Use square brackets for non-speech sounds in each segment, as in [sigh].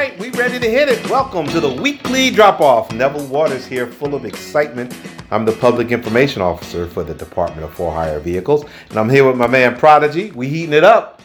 right, we ready to hit it. Welcome to the weekly drop off. Neville Waters here, full of excitement. I'm the public information officer for the Department of For Hire Vehicles, and I'm here with my man Prodigy. We heating it up.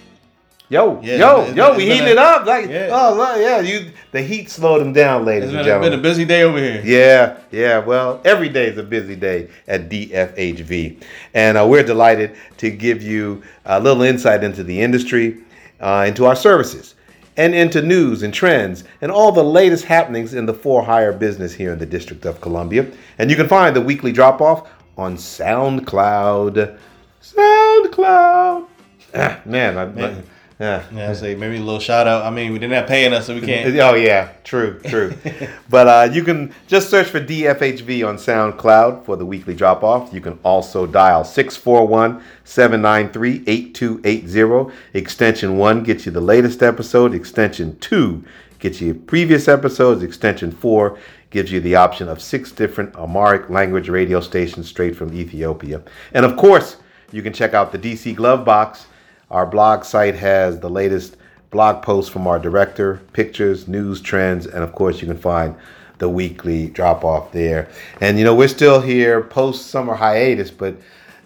Yo, Yeah, yo, it's yo, it's we heating a- it up. Like, Yeah. oh, yeah, you. The heat slowed him down, ladies It's and been, a- been a busy day over here. Yeah, yeah. Well, every day is a busy day at DFHV. And uh, we're delighted to give you a little insight into the industry, uh, into our services, and into news and trends and all the latest happenings in the for hire business here in the District of Columbia. And you can find the weekly drop off on SoundCloud. SoundCloud. Ah, man, I, Man. Yeah. Yeah, I say maybe a little shout out. I mean, we didn't have paying us, so we can't. [laughs] Oh yeah, true, true. [laughs] but uh, you can just search for DFHV on SoundCloud for the weekly drop off. You can also dial 641-793-8280. Extension 1 gets you the latest episode. Extension 2 gets you previous episodes. Extension 4 gives you the option of six different Amharic language radio stations straight from Ethiopia. And of course, you can check out the DC Glove Box. Our blog site has the latest blog posts from our director, pictures, news, trends, and of course, you can find the weekly drop off there. And you know, we're still here post summer hiatus, but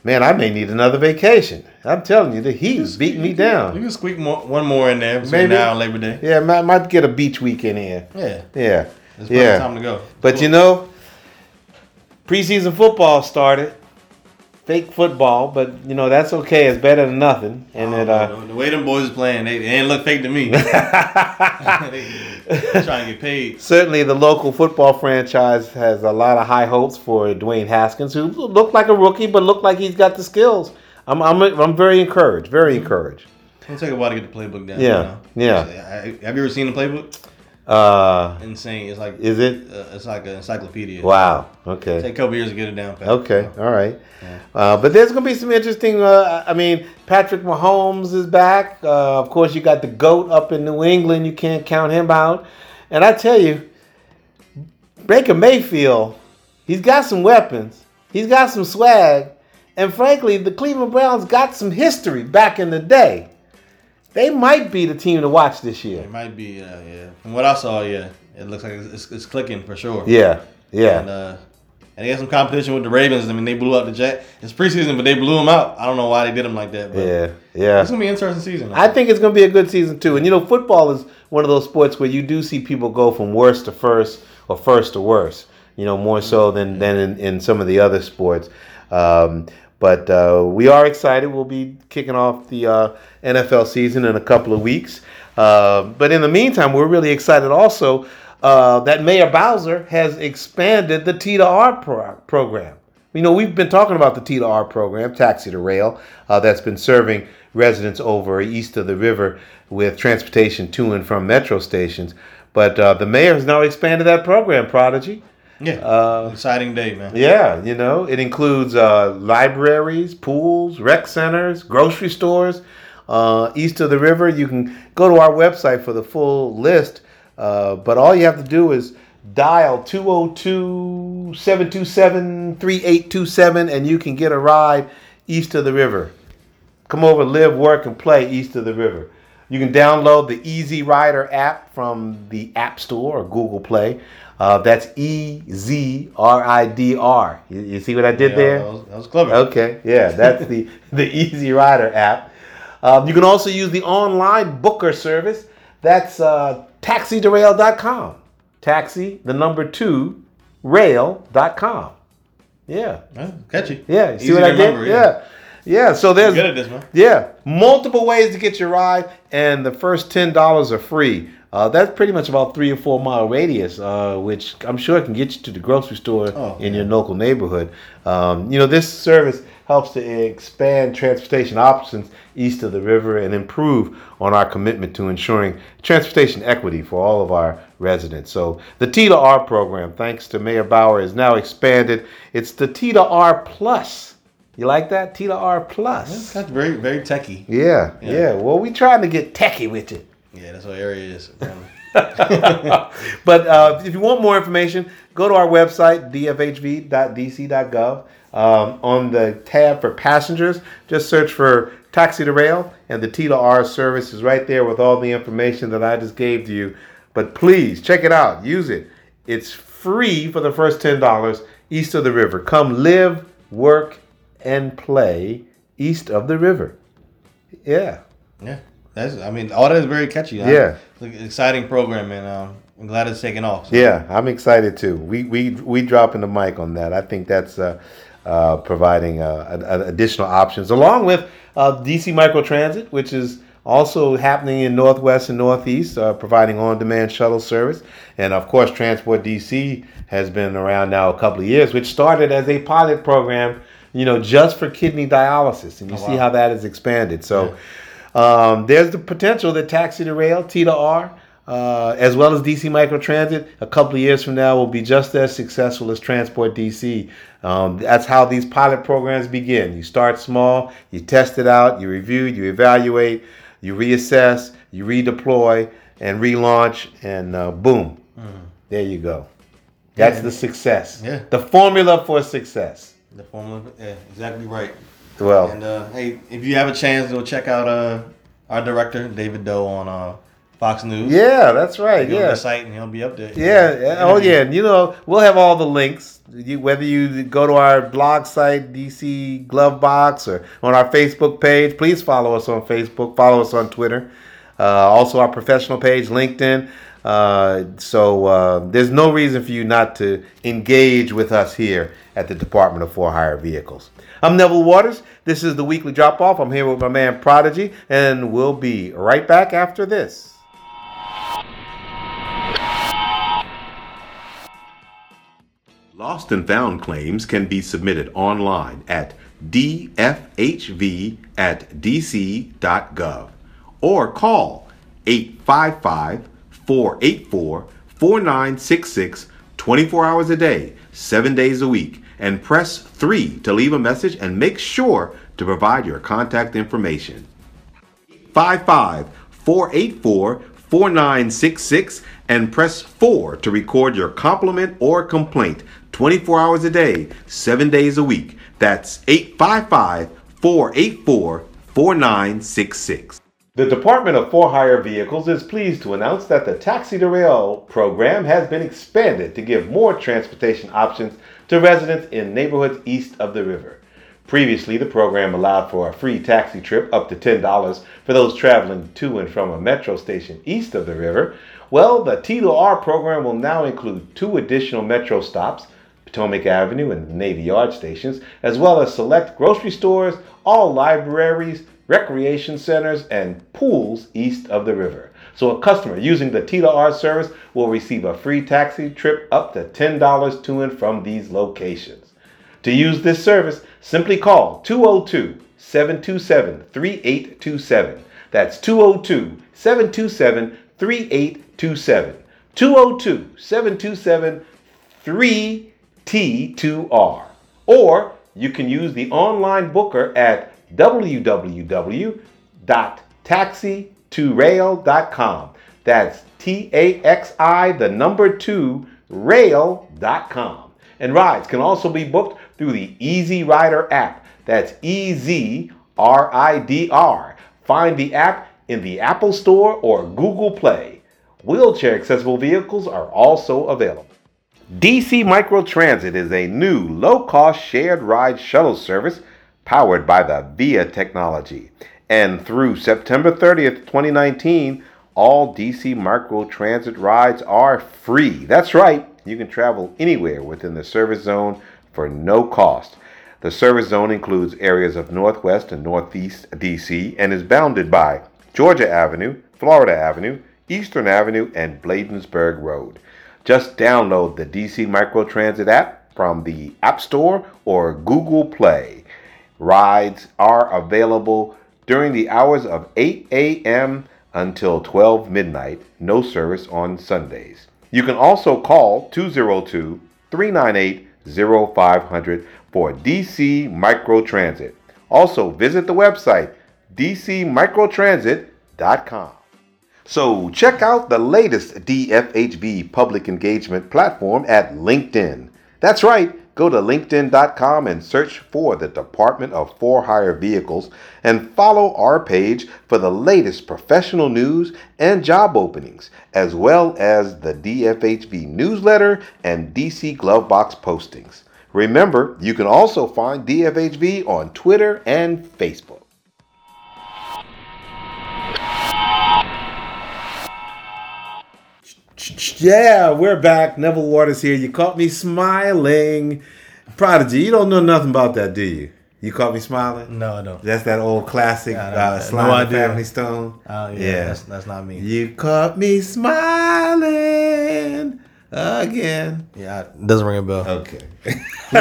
man, I may need another vacation. I'm telling you, the heat is beating me down. You can squeak more, one more in there between Maybe. now and Labor Day. Yeah, might, might get a beach weekend here. Yeah, Yeah, it's yeah. time to go. But you know, preseason football started. Fake football, but you know that's okay. It's better than nothing. And it, uh, the, way them boys is playing, they, they ain't look fake to me. [laughs] [laughs] they, trying to get paid. certainly the local football franchise has a lot of high hopes for Dwayne Haskins, who looked like a rookie, but looked like he's got the skills. I'm, I'm, I'm very encouraged. Very encouraged. It'll take a while to get the playbook down. Yeah, you yeah. know? I- have you ever seen the playbook? Uh, Insane. It's like is it? uh, it's like an encyclopedia. Wow. Okay. Take a couple years to get it down. Pat. Okay, all right. Uh, but there's going to be some interesting. Uh, I mean, Patrick Mahomes is back. Uh, of course, you got the GOAT up in New England. You can't count him out. And I tell you, Baker Mayfield, he's got some weapons, he's got some swag. And frankly, the Cleveland Browns got some history back in the day. They might be the team to watch this year. It might be. Uh, yeah. From what I saw, yeah, it looks like it's, it's, clicking for sure. Yeah, yeah. And uh, and they had some competition with the Ravens. I mean, they blew out the Jet. It's preseason, but they blew them out. I don't know why they did them like that. But yeah, yeah. It's gonna be an interesting season. I think it's going to be a good season too. And you know, football is one of those sports where you do see people go from worst to first or first to worst. You know, more so than than in, in some of the other sports. Um, but uh, we are excited. We'll be kicking off the uh, NFL season in a couple of weeks. Uh, but in the meantime, we're really excited also uh, that Mayor Bowser has expanded the T to R pro- program. You know, we've been talking about the T to R program, Taxi to Rail, uh, that's been serving residents over east of the river with transportation to and from metro stations. But uh, the mayor has now expanded that program, Prodigy. Yeah, Uh, exciting day, man. Yeah, you know, it includes uh, libraries, pools, rec centers, grocery stores. Uh, east of the river, you can go to our website for the full list. Uh, but all you have to do is dial 202 727 3827 and you can get a ride east of the river. Come over, live, work, and play east of the river. You can download the Easy Rider app from the App Store or Google Play. Uh, that's E Z R I D R. You, you see what I did Yeah, there? That was, that was clever. Okay, yeah, that's the [laughs] the Easy Rider app. Um, you can also use the online booker service. That's uh, taxi2rail.com. Taxi, the number two, rail.com. Yeah, Yeah, catchy. yeah. See Easy what to I did? remember, yeah. yeah, So there's Good at this, yeah, multiple ways to get your ride, and the first ten dollars are free. Uh, that's pretty much about three or four mile radius, uh, which I'm sure can get you to the grocery store Oh, in your local neighborhood. Um, you know, this service helps to expand transportation options east of the river and improve on our commitment to ensuring transportation equity for all of our residents. So the T to R program, thanks to Mayor Bowser, is now expanded. It's the T to R plus. You like that? T to R plus. That's very, very techy. Yeah, Yeah. yeah. Well, we're trying to get techie with it. Yeah, that's what area is. [laughs] But uh, if you want more information, go to our website, dfhv.dc.gov. Um, on the tab for passengers, just search for Taxi to Rail, and the T to R service is right there with all the information that I just gave to you But please check it out. Use it. It's free for the first $10 east of the river. Come live, work, and play east of the river. Yeah. Yeah, that's. I mean, all that is very catchy. Yeah. it's an exciting program, and um, I'm glad it's taking off. So. Yeah, I'm excited too. We we we dropping the mic on that. I think that's uh, uh, providing uh, additional options, along with uh, DC Microtransit, which is also happening in Northwest and Northeast, uh, providing on-demand shuttle service, and of course, Transport DC has been around now a couple of years, which started as a pilot program, you know, just for kidney dialysis, and you Oh, see wow. how that has expanded. So. Um, there's the potential that Taxi to Rail, T to R, uh, as well as DC Microtransit, a couple of years from now will be just as successful as Transport DC. Um, that's how these pilot programs begin. You start small, you test it out, you review, you evaluate, you reassess, you redeploy, and relaunch, and uh, boom, there you go. That's Yeah. the success. Yeah. The formula for success. The formula, yeah, exactly right. Well, And uh, hey, if you have a chance, go check out uh, our director David Do on uh, Fox News. yeah, that's right. Go to Yeah. the site and he'll be up there. Yeah. yeah. Oh, yeah. And you know, we'll have all the links. You, whether you go to our blog site, DC Glove Box, or on our Facebook page, please follow us on Facebook. Follow us on Twitter. Uh, also, our professional page, LinkedIn. Uh, so uh, there's no reason for you not to engage with us here at the Department of For Hire Vehicles. I'm Neville Waters. This is the weekly drop off. I'm here with my man Prodigy, and we'll be right back after this. Lost and found claims can be submitted online at dfhv at dc.gov or call 855 484 4966 24 hours a day, 7 days a week, and press 3 to leave a message and make sure to provide your contact information. 55 484 4966 and press 4 to record your compliment or complaint 24 hours a day, 7 days a week. That's 855 484 4966. The Department of For Hire Vehicles is pleased to announce that the Taxi to Rail program has been expanded to give more transportation options to residents in neighborhoods east of the river. Previously, the program allowed for a free taxi trip up to $10 for those traveling to and from a metro station east of the river. Well, the T to R program will now include two additional metro stops, Potomac Avenue and Navy Yard stations, as well as select grocery stores, all libraries, recreation centers, and pools east of the river. So a customer using the T to R service will receive a free taxi trip up to $10 to and from these locations. To use this service, simply call 202 727 3827. That's 202 727 3827. 202 727 3T2R. Or you can use the online booker at www.taxi2rail.com. That's T A X I, the number two, rail.com. And rides can also be booked through the Easy Rider app. That's E Z R I D R. Find the app in the Apple Store or Google Play. Wheelchair accessible vehicles are also available. DC Microtransit is a new low cost shared ride shuttle service powered by the VIA technology. And through September 30th, 2019, all DC Micro Transit rides are free. That's right, you can travel anywhere within the service zone for no cost. The service zone includes areas of Northwest and Northeast DC and is bounded by Georgia Avenue, Florida Avenue, Eastern Avenue, and Bladensburg Road. Just download the DC Microtransit app from the App Store or Google Play. Rides are available during the hours of 8 a.m. until 12 midnight, no service on Sundays. You can also call 202 398 0500 for DC Microtransit. Also, visit the website dcmicrotransit.com. So, check out the latest DFHV public engagement platform at LinkedIn. That's right, go to linkedin.com and search for the Department of For Hire Vehicles and follow our page for the latest professional news and job openings, as well as the DFHV newsletter and DC Glovebox postings. Remember, you can also find DFHV on Twitter and Facebook. Yeah, we're back. Neville Waters here. You caught me smiling. Prodigy, you don't know nothing about that, do you? You caught me smiling? No, I don't. That's that old classic Yeah, uh, Sly no and the idea. Family Stone. Uh, yeah, Yeah. That's, that's not me. You caught me smiling again. Yeah, it doesn't ring a bell. Okay. who's,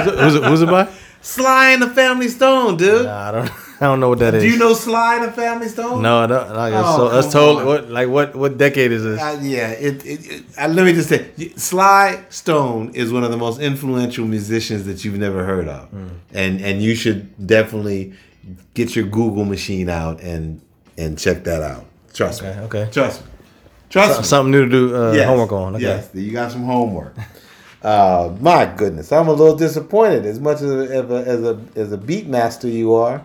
it, who's, it, who's it by? [laughs] Sly and the Family Stone, dude. Nah, I don't. [laughs] I don't know what that is. Do you know Sly and the Family Stone? No, I don't. I guess Oh, so. That's come totally what. Like what? What decade is this? Uh, yeah, it, it, it- uh, let me just say, Sly Stone is one of the most influential musicians that you've never heard of, Hmm. and and you should definitely get your Google machine out and and check that out. Trust Okay. me. Okay. Trust me. Trust me. Something new to do uh, Yes. homework on. Okay. Yes, you got some homework. [laughs] uh, my goodness, I'm a little disappointed. As much as a, as a as a as a beat master you are.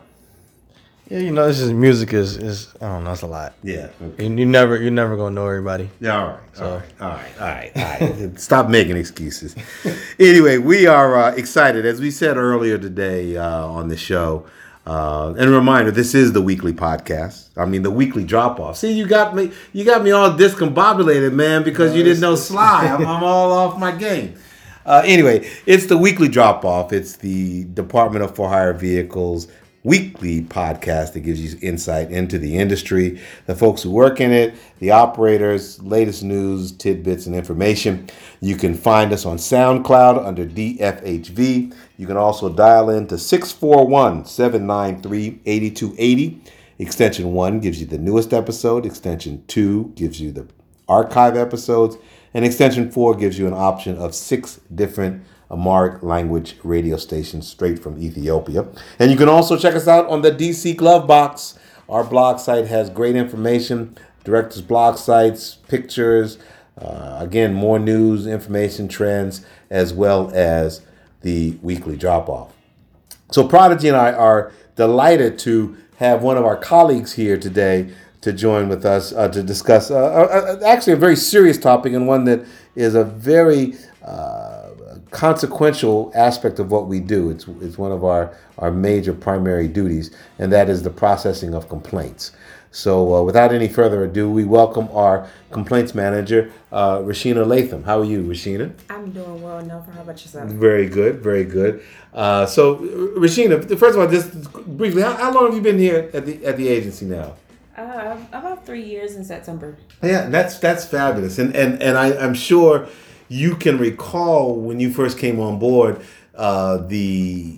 Yeah, you know, this is music is is I don't know. It's a lot. Yeah. You, you never you're never gonna know everybody. Yeah, all right, So- all right, all right, all right, all right. [laughs] Stop making excuses. [laughs] anyway, we are uh, excited, as we said earlier today uh, on the show. Uh, and a reminder: this is the weekly podcast. I mean, the weekly drop off. See, you got me, you got me all discombobulated, man, because you didn't know Sly. I'm, I'm all off my game. Uh, anyway, it's the weekly drop off. It's the Department of For Hire Vehicles weekly podcast that gives you insight into the industry, the folks who work in it, the operators, latest news, tidbits, and information. You can find us on SoundCloud under DFHV. You can also dial in to 641 793 8280. Extension 1 gives you the newest episode, Extension 2 gives you the archive episodes, and Extension 4 gives you an option of six different Amharic language radio stations straight from Ethiopia. And you can also check us out on the DC Glove Box. Our blog site has great information, directors' blog sites, pictures, uh, again, more news, information, trends, as well as the weekly drop off. So Prodigy and I are delighted to have one of our colleagues here today to join with us uh, to discuss uh, uh, uh, actually a very serious topic and one that is a very uh, consequential aspect of what we do. It's, it's one of our, our major primary duties, and that is the processing of complaints. So, uh, without any further ado, we welcome our complaints manager, uh, Rashina Latham. How are you, Rashina? I'm doing well enough. How about yourself? Very good, very good. Uh, so, Rashina, first of all, just briefly, how, how long have you been here at the at the agency now? Uh, about three years in September. Yeah, that's that's fabulous, and and and I, I'm sure you can recall when you first came on board uh, the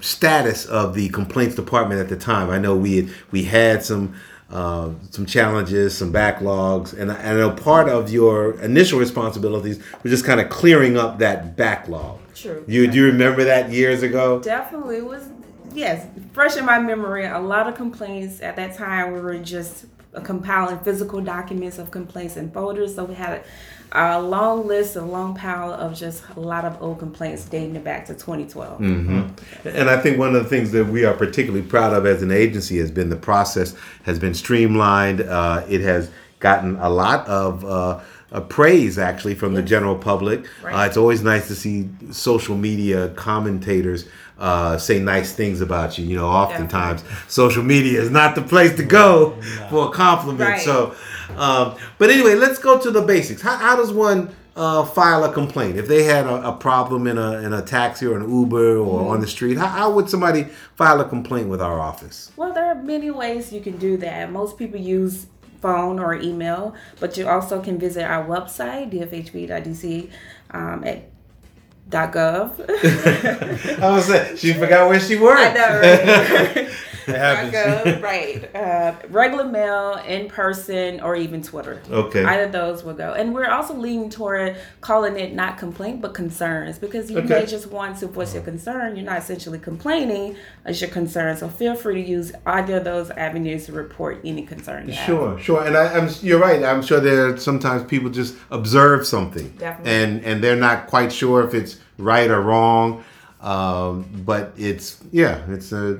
status of the complaints department at the time. I know we had, we had some. Uh, some challenges, some backlogs, and I know part of your initial responsibilities was just kind of clearing up that backlog. True. You do you remember that years ago? Definitely it was yes, fresh in my memory. A lot of complaints at that time. We were just compiling physical documents of complaints and folders. So we had a, a long list, a long pile of just a lot of old complaints dating back to 2012. And I think one of the things that we are particularly proud of as an agency has been the process has been streamlined. Uh, it has gotten a lot of uh, uh, praise actually from the general public. Right. Uh, it's always nice to see social media commentators uh, say nice things about you. You know, oftentimes social media is not the place to go for a compliment. Right. So, um, but anyway, let's go to the basics. How, how does one uh, file a complaint if they had a, a problem in a in a taxi or an Uber or on the street? How, how would somebody file a complaint with our office? Well, there are many ways you can do that. Most people use phone or email, but you also can visit our website, dfhv.dc um, at .gov. [laughs] I was saying she forgot where she worked. [laughs] I know, right? [laughs] It happens. .gov, right. Uh, regular mail, in person, or even Twitter. Okay. Either of those will go. And we're also leaning toward calling it not complaint, but concerns, because you Okay. may just want to voice your concern. You're not essentially complaining, it's your concern. So feel free to use either of those avenues to report any concern you have. Sure, sure, and I, I'm you're right. I'm sure there are sometimes people just observe something, Definitely. and and they're not quite sure if it's right or wrong. Um, but it's yeah, it's a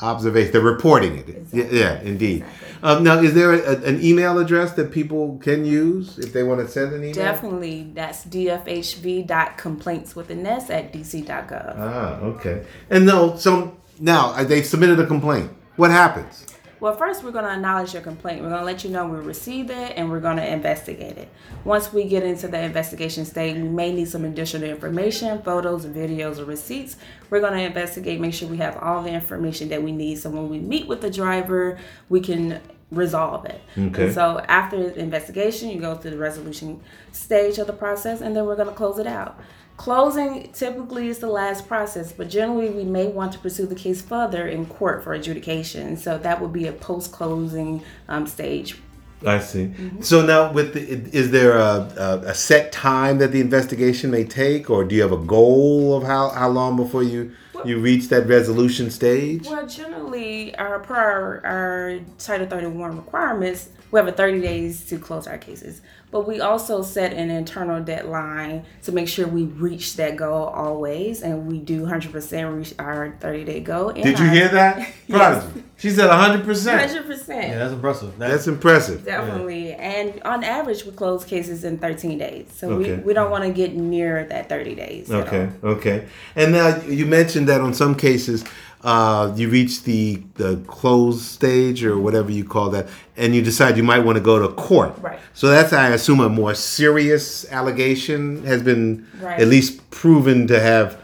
observation. They're reporting it. Yeah, yeah, indeed. Exactly. Um, now, is there a, an email address that people can use if they want to send an email? Definitely, that's dfhv.complaints with an S at dc.gov. Ah, okay. And no, so now uh, they've submitted a complaint. What happens? Well, first, we're going to acknowledge your complaint. We're going to let you know we received it and we're going to investigate it. Once we get into the investigation stage, we may need some additional information photos, videos, or receipts. We're going to investigate, make sure we have all the information that we need. So when we meet with the driver, we can resolve it. Okay. And so after the investigation, you go through the resolution stage of the process and then we're going to close it out. Closing typically is the last process, but generally we may want to pursue the case further in court for adjudication. So that would be a post-closing um, stage. I see. So now, with the, is there a, a, a set time that the investigation may take, or do you have a goal of how, how long before you you reach that resolution stage? Well, generally, our per our, our Title 31 requirements, we have a 30 days to close our cases. But we also set an internal deadline to make sure we reach that goal always, and we do 100% reach our 30 day goal. Did you hear that, [laughs] Prodigy? She said hundred percent. 100%. Yeah, that's impressive. That- That's impressive. Definitely. And on average, we close cases in 13 days. So Okay. we, we don't want to get near that 30 days. Okay, okay. And now you mentioned that on some cases, uh, you reach the the closed stage or whatever you call that, and you decide you might want to go to court. Right. So that's, I assume, a more serious allegation has been Right. at least proven to have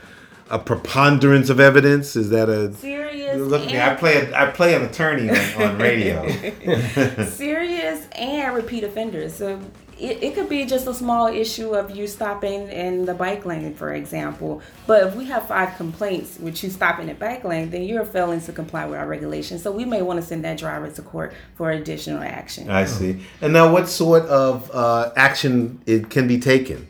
a preponderance of evidence. Is that a Serious. Look, at me, and- I play a, I play an attorney on, on radio. [laughs] serious and repeat offenders. So it, it could be just a small issue of you stopping in the bike lane, for example. But if we have five complaints with you stopping in the bike lane, then you're failing to comply with our regulations. So we may want to send that driver to court for additional action. I see. And now, what sort of uh, action it can be taken?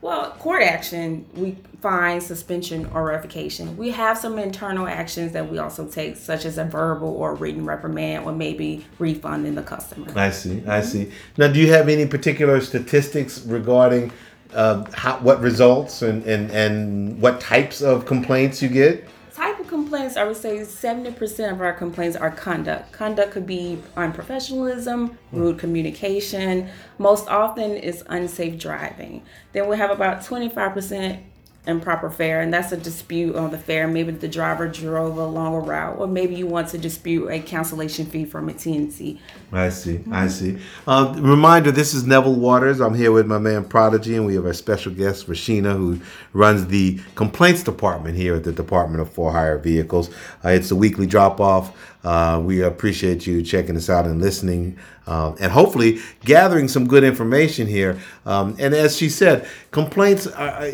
Well, court action, we fine, suspension, or revocation. We have some internal actions that we also take, such as a verbal or written reprimand, or maybe refunding the customer. I see. I see. Now, do you have any particular statistics regarding uh, how, what results and, and, and what types of complaints you get? Type of complaints, I would say 70% of our complaints are conduct. Conduct could be unprofessionalism, rude communication. Most often is unsafe driving. Then we have about 25% improper fare, and that's a dispute on the fare. Maybe the driver drove a longer route, or maybe you want to dispute a cancellation fee from a TNC. I see. I see. Uh, reminder: This is Neville Waters. I'm here with my man Prodigy, and we have our special guest Rashina, who runs the complaints department here at the Department of For Hire Vehicles. Uh, it's a weekly drop off. Uh, we appreciate you checking us out and listening, um, and hopefully gathering some good information here. Um, and as she said, complaints are,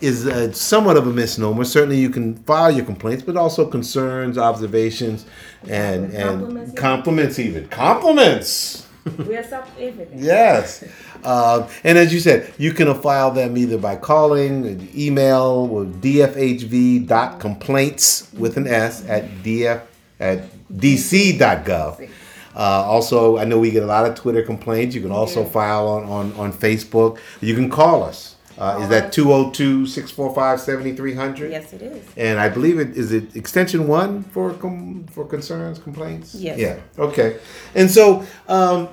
is uh, somewhat of a misnomer. Certainly, you can file your complaints, but also concerns, observations, and Compliments. and compliments even compliments. We accept everything. [laughs] Yes. Uh, and as you said, you can file them either by calling, email, or dfhv.complaints with an S at df at dc.gov. Uh, also, I know we get a lot of Twitter complaints. You can also file on, on, on Facebook. You can call us. Uh, is that 202 645 7300? Yes, it is. And I believe it is it extension one for com- for concerns, complaints. Yes. Yeah. Okay. And so, um,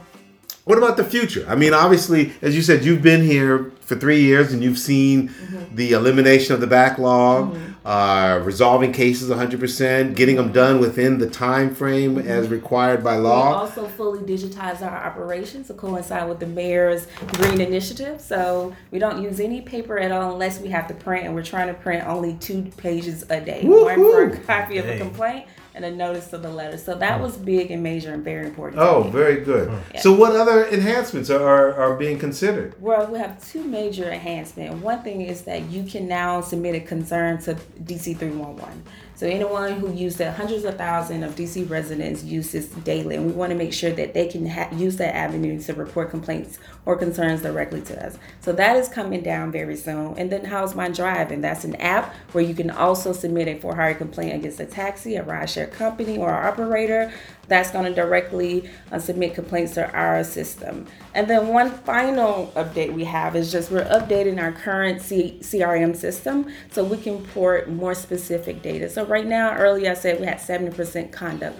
what about the future? I mean, obviously, as you said, you've been here for three years and you've seen the elimination of the backlog, uh, resolving cases 100%, getting them done within the time frame as required by law. We also fully digitize our operations to coincide with the mayor's green initiative. So we don't use any paper at all unless we have to print, and we're trying to print only two pages a day. One for a copy of a complaint and a notice of the letter. So that was big and major and very important. Oh, very good. Yeah. So, what other enhancements are, are, are being considered? Well, we have two major enhancements. One thing is that you can now submit a concern to DC 311. So anyone who used it, hundreds of thousands of DC residents use this daily, and we want to make sure that they can ha- use that avenue to report complaints or concerns directly to us. So that is coming down very soon. And then How's My Drive, and that's an app where you can also submit a for hire complaint against a taxi, a rideshare company, or operator. That's going to directly uh, submit complaints to our system. And then one final update we have is just we're updating our current C- CRM system so we can port more specific data. So right now, earlier I said we had 70% conduct.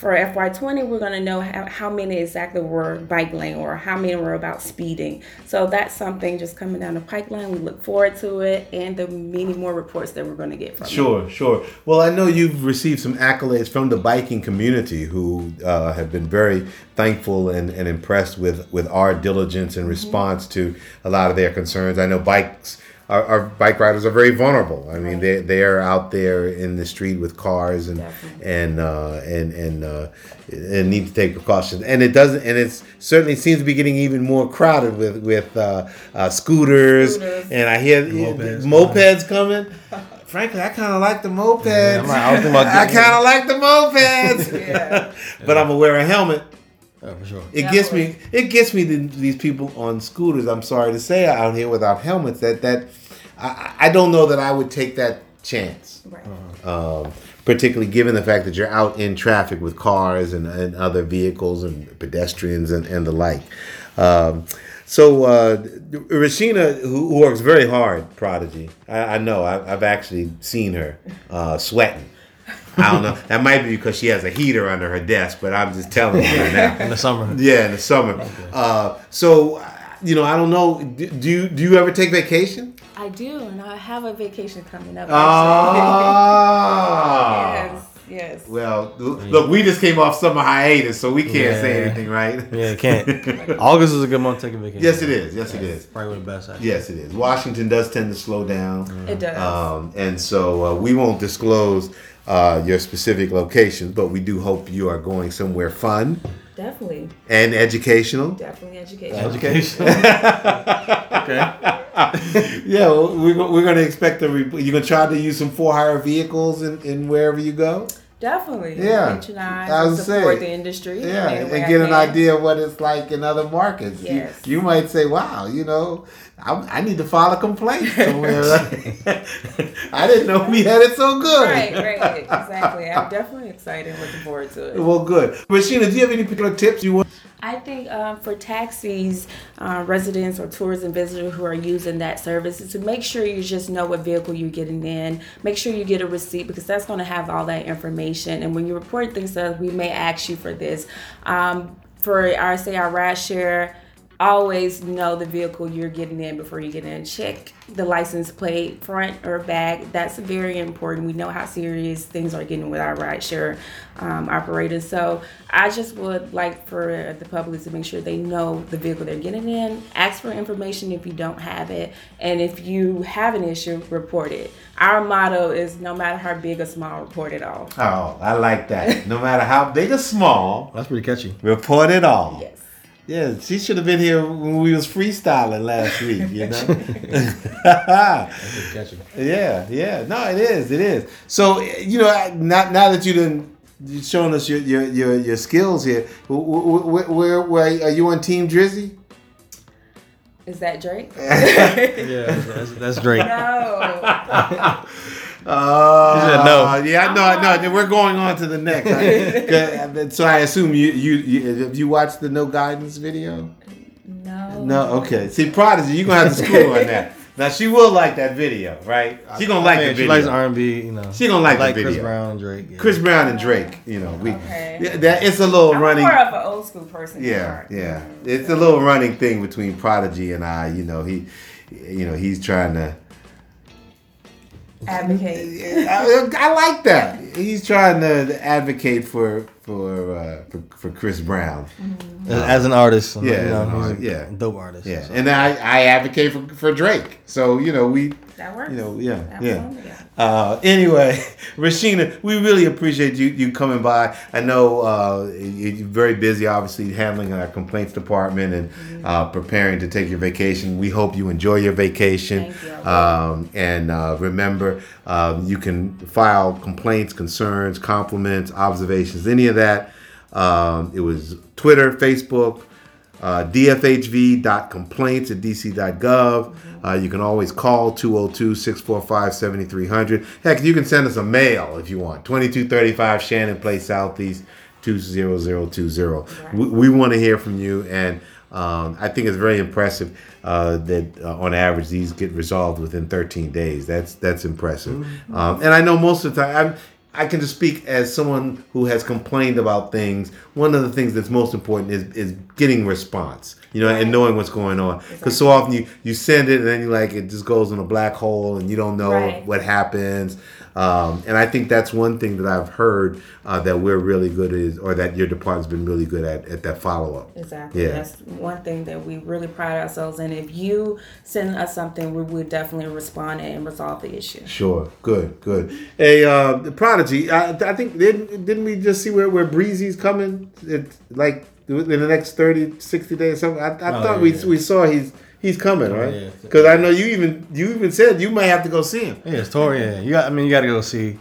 For FY20, we're going to know how, how many exactly were bike lane or how many were about speeding. So that's something just coming down the pipeline. We look forward to it and the many more reports that we're going to get from it. Sure, sure. Well, I know you've received some accolades from the biking community who uh, have been very thankful and, and impressed with, with our diligence Mm-hmm. and response to a lot of their concerns. I know bikes, our, our bike riders are very vulnerable. I mean, they they are out there in the street with cars and Definitely. and uh, and and uh, and need to take precautions. And it doesn't, and it's certainly seems to be getting even more crowded with with uh, uh, scooters, Scooters. And I hear Mopeds. mopeds coming. [laughs] Frankly, I kind of like the mopeds. I'm like- I was thinking about [laughs] I kind of like the mopeds. Yeah. [laughs] but I'm gonna wear a helmet. Yeah, for sure. It gets me. It gets me to these people on scooters. I'm sorry to say, out here without helmets. That that I, I don't know that I would take that chance. Right. Um, particularly given the fact that you're out in traffic with cars and, and other vehicles and pedestrians and, and the like. Um, so uh, Rashina, who, who works very hard, Prodigy. I, I know. I, I've actually seen her uh, sweating. I don't know. That might be because she has a heater under her desk, but I'm just telling you right now. [laughs] In the summer. Yeah, in the summer. Uh, so, you know, I don't know. Do, do you do you ever take vacation? I do, and I have a vacation coming up. Ah. [laughs] yes, yes. Well, look, we just came off summer hiatus, so we can't say anything, right? Yeah, you can't. [laughs] August is a good month to take a vacation. Yes, it is. Yes, it is. Probably one the best. Actually. Yes, it is. Washington does tend to slow down, It does. um, and so uh, we won't disclose uh, your specific locations, but we do hope you are going somewhere fun definitely, and educational. definitely educational. Education. okay. [laughs] [laughs] [laughs] Yeah, well, we're, we're going to expect a. Re- you're going to try to use some for hire vehicles in, in wherever you go. Definitely. Yeah. Patronize I and was support saying. the industry. Yeah, any and get an idea of what it's like in other markets. You- Yes. You, might say, "Wow, you know, I, I need to file a complaint somewhere." [laughs] I didn't know we had it so good. Right, right, exactly. I'm definitely excited looking forward to it. Well, good. Rashina, do you have any particular tips you want? I think um, for taxis, uh, residents or tourism visitors who are using that service is to make sure you just know what vehicle you're getting in. Make sure you get a receipt because that's going to have all that information. And when you report things to us, we may ask you for this. Um, for our say our ride share, always know the vehicle you're getting in before you get in. Check the license plate, front or back. That's very important. We know how serious things are getting with our rideshare um, operators. So I just would like for the public to make sure they know the vehicle they're getting in. Ask for information if you don't have it, and if you have an issue, report it. Our motto is no matter how big or small, report it all. Oh, I like that. No matter how big or small, That's pretty catchy. report it all. Yes. Yeah, she should have been here when we was freestyling last week. You know. [laughs] Pretty. Yeah, yeah. No, it is. It is. So you know, I- now now that you done you shown us your your your, your skills here, where, where where are you on Team Drizzy? Is that Drake? [laughs] Yeah, that's, that's Drake. no. [laughs] Uh, said no. Yeah, no, no. We're going on to the next. right? [laughs] so I assume you you you have you watched the No Guidance video? No. No. Okay. See, Prodigy, you are gonna have to school on that. Now she will like that video, right? She gonna like I the video. She likes R and B. You know. She gonna like the like Chris video. Brown, Drake. yeah. Chris Brown and Drake. You know, we Okay. yeah, that it's a little I'm running. more of an old school person. Yeah, than yeah. art. It's a little running thing between Prodigy and I. You know, he, you know, he's trying to. Advocate. [laughs] I, I like that. He's trying to advocate for for uh, for, for Chris Brown. As an artist, Yeah, you know, an he's artist, a yeah. dope artist. Yeah, so. and I I advocate for for Drake. So you know we That works. you know yeah yeah. Absolutely, yeah. Uh, anyway, [laughs] Rashina, we really appreciate you you coming by. I know uh, you- you're very busy, obviously handling our complaints department and Mm-hmm. uh, preparing to take your vacation. We hope you enjoy your vacation. Thank you. Um, and uh, remember, um, you can file complaints, concerns, compliments, observations, any of that. Um, it was Twitter, Facebook, uh, dfhv.complaints at dc.gov. Uh, you can always call 202 645 7300. Heck, you can send us a mail if you want. 2235 Shannon Place Southeast 20020. We, we want to hear from you, and um, I think it's very impressive uh, that uh, on average these get resolved within 13 days. That's that's impressive. Um, and I know most of the time, I'm, I can just speak as someone who has complained about things. One of the things that's most important is is getting response, you know, and knowing what's going on. Because so often you you send it and then you like it just goes in a black hole and you don't know Right. what happens. Um, and I think that's one thing that I've heard uh, that we're really good at, or that your department's been really good at at that follow up. Exactly. Yeah. That's one thing that we really pride ourselves in. If you send us something, we would definitely respond and resolve the issue. Sure, good, good. Hey, uh, Prodigy. I, I think didn't didn't we just see where where Breezy's coming? It's like in the next 30, 60 days. or Something. I, I Oh, thought we yeah. we saw he's he's coming, oh, right? yeah. Because I know you even you even said you might have to go see him. Yeah, it's Tori. Yeah, you got. I mean, you got to go see.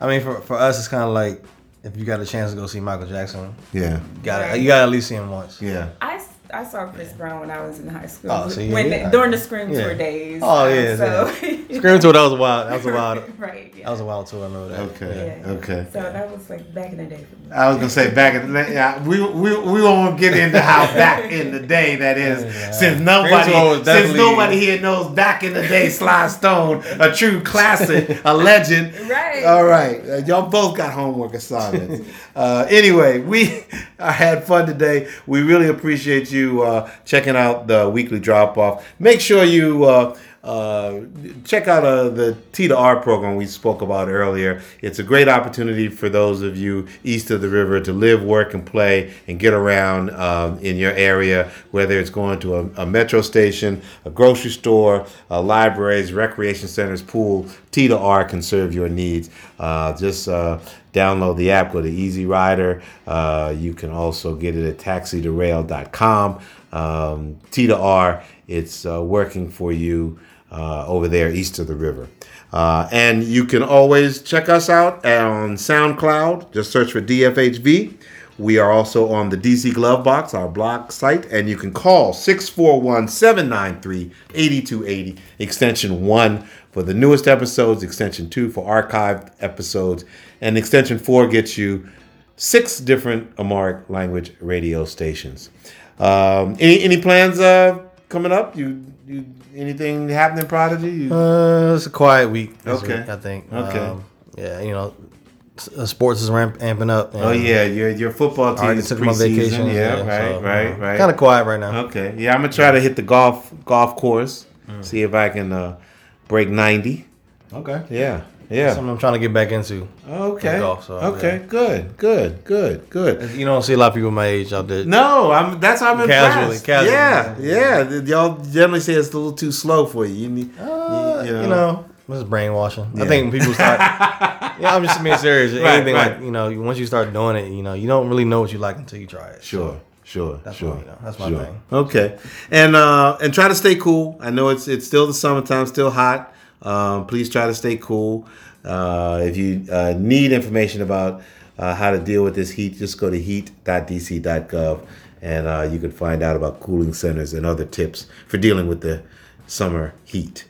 I mean, for for us, it's kind of like if you got a chance to go see Michael Jackson, Yeah, you got to you got to at least see him once. yeah. I, I saw Chris Brown when I was in high school. Oh, so yeah, when yeah. during the Scream Yeah. Tour days. Oh, yeah, So [laughs] Scream tour. That was wild. That was a wild. [laughs] right. Yeah. That was a wild tour. I know that. Okay, Yeah. okay. So that was like back in the day for me. I was gonna say back in the yeah, we we we won't get into how back in the day that is Yeah. since nobody since nobody here knows back in the day Sly Stone a true classic [laughs] a legend Right. all right uh, y'all both got homework assignments uh, anyway we uh, had fun today we really appreciate you uh, checking out the weekly drop off make sure you uh, uh, check out uh, the T to R program we spoke about earlier. It's a great opportunity for those of you east of the river to live, work, and play and get around um, in your area, whether it's going to a, a metro station, a grocery store, uh, libraries, recreation centers, pool. T to R can serve your needs. Uh, just uh, download the app, go to Easy Rider. Uh, you can also get it at taxi2rail.com. Um, T to R, it's uh, working for you uh, over there east of the river. Uh, and you can always check us out on SoundCloud. Just search for DFHV. We are also on the DC Glove Box, our blog site, and you can call 641 793 8280, extension 1 for the newest episodes, extension 2 for archived episodes, and extension 4 gets you six different Amharic language radio stations. Um, any any plans uh, coming up? You you anything happening, Prodigy? You, Uh, it's a quiet week. Okay. week, I think. Okay. Um, yeah, you know, uh, sports is ramp, amping up. oh yeah, your your football team is took my vacation. Yeah, right, right, right. Kind of quiet right now. Okay, yeah, I'm gonna try to hit the golf golf course. Mm. See if I can uh, break ninety. Okay. Yeah, yeah. Something I'm trying to get back into. Okay. golf, so, okay. yeah. Good. Good. Good. Good. You don't see a lot of people my age out there. No, I'm. That's how I'm Casually, impressed. casually. Yeah, yeah. Th- Y'all generally say it's a little too slow for you. You need. Uh, you know. you know, this is brainwashing. Yeah. I think people start. [laughs] yeah, I'm just being serious. Right, Anything right. like you know, once you start doing it, you know, you don't really know what you like until you try it. Sure. Sure. That's sure. my- you know, that's my sure. thing. Okay. And uh and try to stay cool. I know it's it's still the summertime, still hot. Um, please try to stay cool. Uh, if you uh, need information about uh, how to deal with this heat, just go to heat.dc.gov and uh, you can find out about cooling centers and other tips for dealing with the summer heat.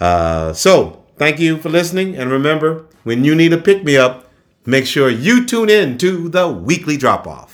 Uh, so, thank you for listening. And remember, when you need a pick me up, make sure you tune in to the weekly drop off.